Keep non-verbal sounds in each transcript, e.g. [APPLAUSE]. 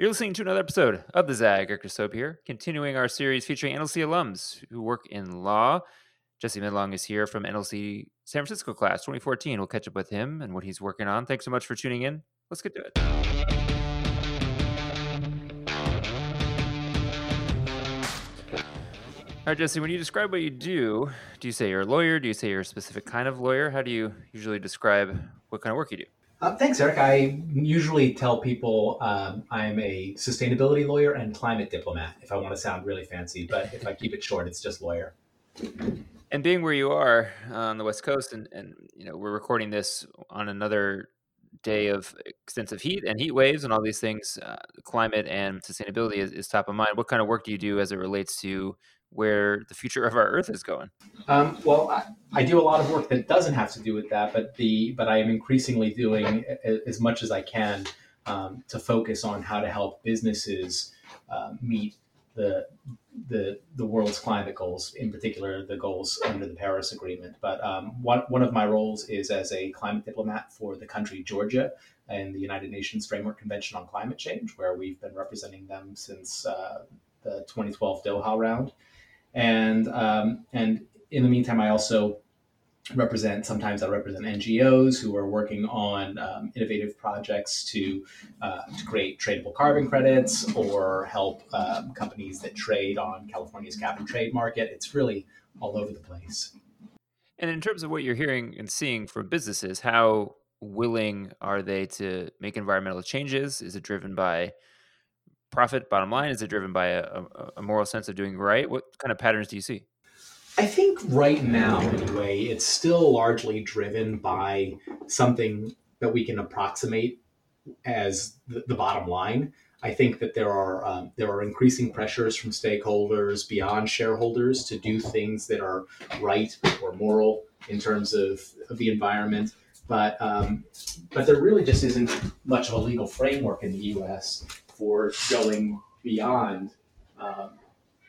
You're listening to another episode of the Zag. Eric Soap here, continuing our series featuring NLC alums who work in law. Jesse Medlong is here from NLC San Francisco class 2014. We'll catch up with him and what he's working on. Thanks so much for tuning in. Let's get to it. All right, Jesse, when you describe what you do, do you say you're a lawyer? Do you say you're a specific kind of lawyer? How do you usually describe what kind of work you do? Uh, thanks, Eric. I usually tell people um, I'm a sustainability lawyer and climate diplomat if I want to sound really fancy, but if I keep it short, it's just lawyer. And being where you are on the West Coast, and, and you know we're recording this on another day of extensive heat and heat waves and all these things, uh, climate and sustainability is, is top of mind. What kind of work do you do as it relates to where the future of our Earth is going? Um, well, I, I, do a lot of work that doesn't have to do with that, but the but I am increasingly doing as much as I can um, to focus on how to help businesses uh, meet the the the world's climate goals, in particular the goals under the Paris Agreement. But um, one one of my roles is as a climate diplomat for the country Georgia and the United Nations Framework Convention on Climate Change, where we've been representing them since uh, the 2012 Doha round. And um, and in the meantime, I also represent sometimes I represent NGOs who are working on um, innovative projects to uh, to create tradable carbon credits or help um, companies that trade on California's cap and trade market. It's really all over the place. And in terms of what you're hearing and seeing from businesses, how willing are they to make environmental changes? Is it driven by profit bottom line? Is it driven by a, a, moral sense of doing right? What kind of patterns do you see? I think right now, anyway, it's still largely driven by something that we can approximate as the, the bottom line. I think that there are um, there are increasing pressures from stakeholders beyond shareholders to do things that are right or moral in terms of, of the environment. But um, but there really just isn't much of a legal framework in the U.S for going beyond um,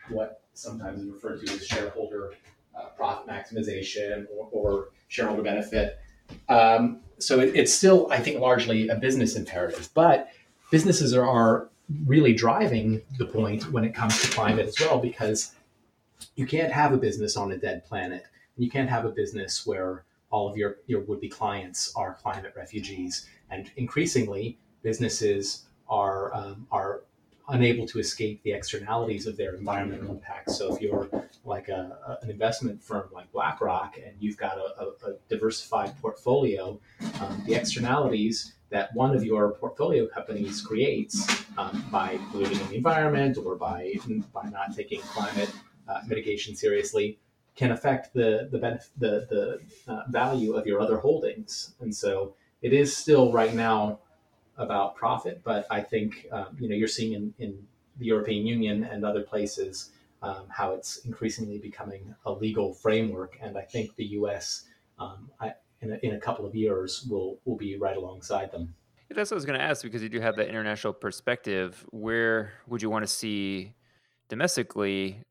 what sometimes is referred to as shareholder uh, profit maximization or, or shareholder benefit. Um, so it, it's still, I think, largely a business imperative, but businesses are, are really driving the point when it comes to climate as well, because you can't have a business on a dead planet. You can't have a business where all of your, your would-be clients are climate refugees. And increasingly, businesses are um, are unable to escape the externalities of their environmental impacts. So if you're like a, a, an investment firm like BlackRock and you've got a, a diversified portfolio, um, the externalities that one of your portfolio companies creates um, by polluting the environment or by by not taking climate uh, mitigation seriously can affect the the benef- the, the uh, value of your other holdings. And so it is still right now about profit, but I think um, you know you're seeing in, in the European Union and other places um, how it's increasingly becoming a legal framework, and I think the U.S. Um, I, in, a, in a couple of years will will be right alongside them. That's what I was going to ask because you do have that international perspective. Where would you want to see domestically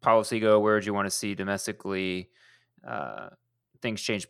policy go? Where would you want to see domestically uh, things change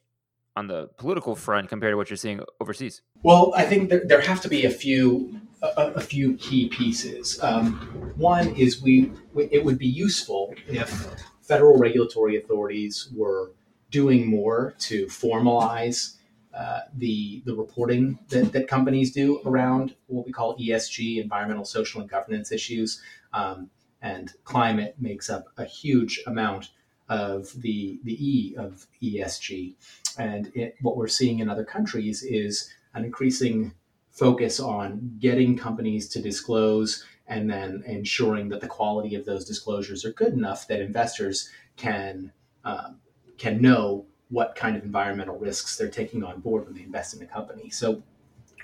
on the political front compared to what you're seeing overseas? Well, I think there, there have to be a few a, a few key pieces. Um, one is we it would be useful if federal regulatory authorities were doing more to formalize uh, the the reporting that, that companies do around what we call ESG, environmental, social, and governance issues. Um, and climate makes up a huge amount of the the E of ESG. And it, what we're seeing in other countries is an increasing focus on getting companies to disclose and then ensuring that the quality of those disclosures are good enough that investors can uh, can know what kind of environmental risks they're taking on board when they invest in a company. So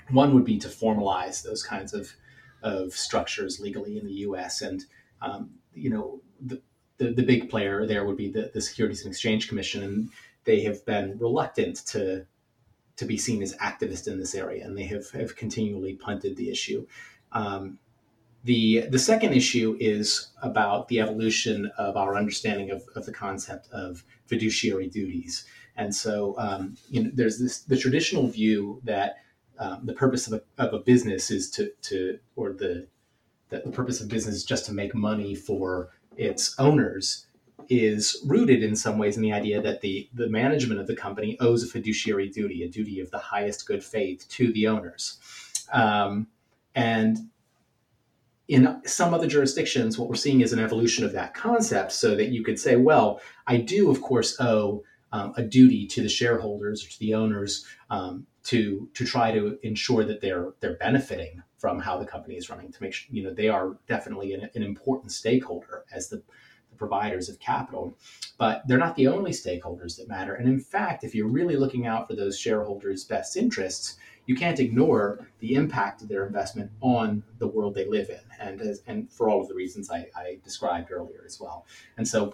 one would be to formalize those kinds of of structures legally in the U.S. and um, you know the, the, the big player there would be the, the Securities and Exchange Commission, and they have been reluctant to to be seen as activists in this area, and they have, have continually punted the issue. Um, the the second issue is about the evolution of our understanding of, of the concept of fiduciary duties, and so um, you know, there's this the traditional view that um, the purpose of a, of a business is to to or the that the purpose of business is just to make money for its owners is rooted in some ways in the idea that the, the management of the company owes a fiduciary duty, a duty of the highest good faith to the owners. Um, and in some other jurisdictions, what we're seeing is an evolution of that concept so that you could say, well, I do, of course, owe um, a duty to the shareholders or to the owners um, to to try to ensure that they're they're benefiting from how the company is running to make sure you know they are definitely an, an important stakeholder as the, the, providers of capital but they're not the only stakeholders that matter and in fact if you're really looking out for those shareholders best interests you can't ignore the impact of their investment on the world they live in and as, and for all of the reasons I, I described earlier as well and so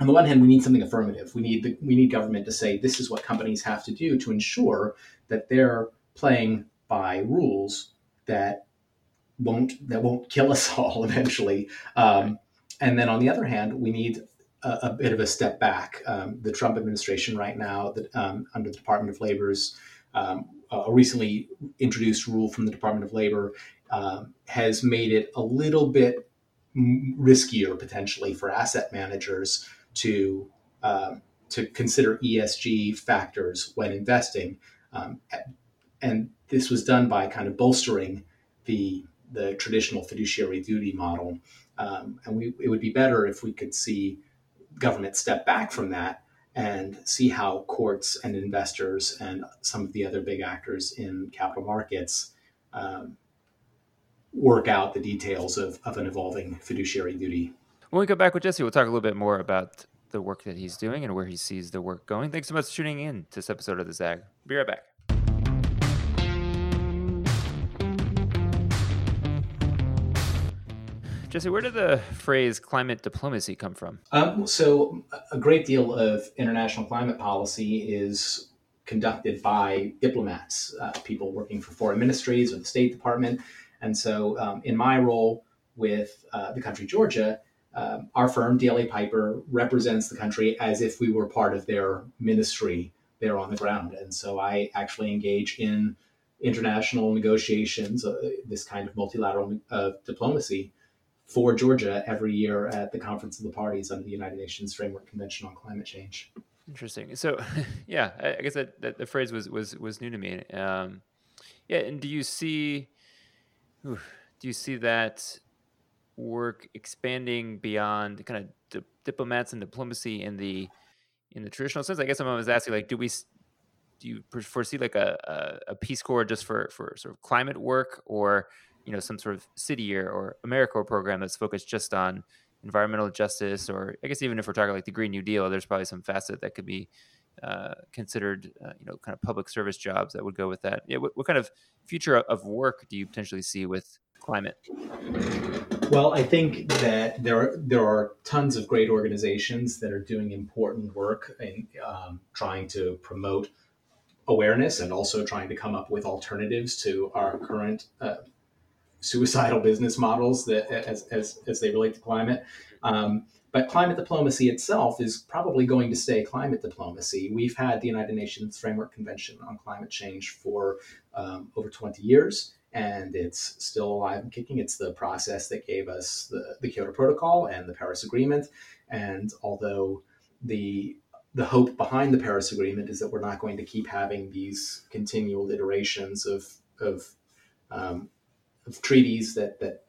on the one hand, we need something affirmative. We need the, we need government to say this is what companies have to do to ensure that they're playing by rules that won't that won't kill us [LAUGHS] all eventually. Um, and then on the other hand, we need a, a bit of a step back. Um, the Trump administration right now, that um, under the Department of Labor's um, a recently introduced rule from the Department of Labor um, has made it a little bit riskier potentially for asset managers to um, to consider ESG factors when investing, um, and this was done by kind of bolstering the the traditional fiduciary duty model. Um, and we, it would be better if we could see government step back from that and see how courts and investors and some of the other big actors in capital markets um, work out the details of, of an evolving fiduciary duty. When we go back with Jesse, we'll talk a little bit more about the work that he's doing and where he sees the work going. Thanks so much for tuning in to this episode of The Zag. Be right back. Jesse, where did the phrase climate diplomacy come from? Um, so, a great deal of international climate policy is conducted by diplomats, uh, people working for foreign ministries or the State Department. And so, um, in my role with uh, the country Georgia, um, our firm, DLA Piper, represents the country as if we were part of their ministry there on the ground. And so I actually engage in international negotiations, uh, this kind of multilateral uh, diplomacy for Georgia every year at the Conference of the Parties under the United Nations Framework Convention on Climate Change. Interesting. So, [LAUGHS] yeah, I, guess that, that, the phrase was was was new to me. Um, yeah, and do you see? do you see that work expanding beyond kind of di- diplomats and diplomacy in the in the traditional sense? I guess I'm always asking, like, do we do you foresee like a, a, a Peace Corps just for for sort of climate work, or you know some sort of city year or AmeriCorps program that's focused just on environmental justice, or I guess even if we're talking like the Green New Deal, there's probably some facet that could be uh, considered, uh, you know, kind of public service jobs that would go with that. Yeah, what, what kind of future of work do you potentially see with climate? Well, I think that there are, there are tons of great organizations that are doing important work in um, trying to promote awareness and also trying to come up with alternatives to our current uh, suicidal business models that as, as, as they relate to climate. Um, but climate diplomacy itself is probably going to stay climate diplomacy. We've had the United Nations Framework Convention on Climate Change for um, over 20 years, and it's still alive and kicking. It's the process that gave us the, the Kyoto Protocol and the Paris Agreement. And although the the hope behind the Paris Agreement is that we're not going to keep having these continual iterations of of, um, of treaties that that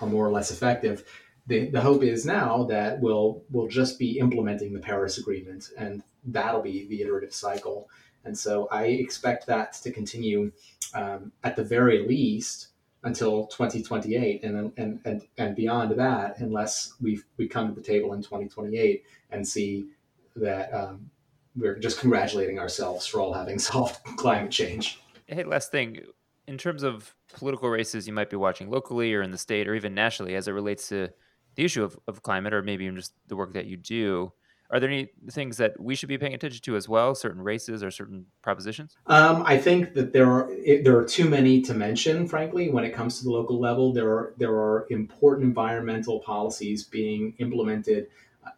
are more or less effective. The, the hope is now that we'll we'll just be implementing the Paris Agreement, and that'll be the iterative cycle. And so I expect that to continue um, at the very least until 2028 and, and, and, and beyond that, unless we we come to the table in 2028 and see that um, we're just congratulating ourselves for all having [LAUGHS] solved climate change. Hey, last thing. In terms of political races you might be watching locally or in the state or even nationally as it relates to the issue of, of climate or maybe even just the work that you do, are there any things that we should be paying attention to as well? Certain races or certain propositions? Um, I think that there are there are too many to mention. Frankly, when it comes to the local level, there are there are important environmental policies being implemented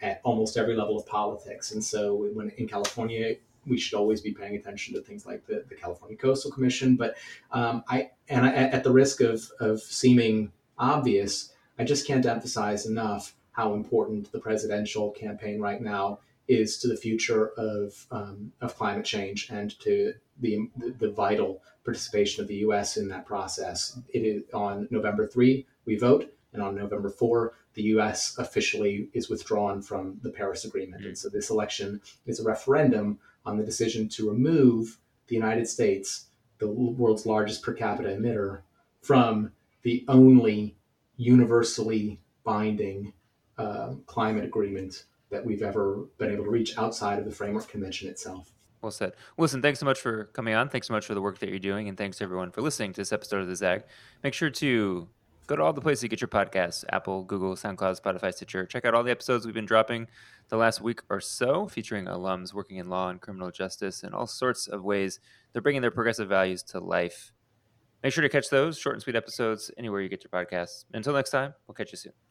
at almost every level of politics. And so, when in California, we should always be paying attention to things like the, the California Coastal Commission. But um, I and I, at the risk of of seeming obvious, I just can't emphasize enough how important the presidential campaign right now is to the future of um, of climate change and to the, the, vital participation of the U.S. in that process. It is on November three we vote, and on November four the U.S. officially is withdrawn from the Paris Agreement. Mm-hmm. And so this election is a referendum on the decision to remove the United States, the world's largest per capita emitter, from the only universally binding uh, climate agreement that we've ever been able to reach outside of the Framework Convention itself. Well said. Listen, thanks so much for coming on. Thanks so much for the work that you're doing. And thanks everyone for listening to this episode of The Zag. Make sure to go to all the places you get your podcasts Apple, Google, SoundCloud, Spotify, Stitcher. Check out all the episodes we've been dropping the last week or so, featuring alums working in law and criminal justice and all sorts of ways they're bringing their progressive values to life. Make sure to catch those short and sweet episodes anywhere you get your podcasts. Until next time, we'll catch you soon.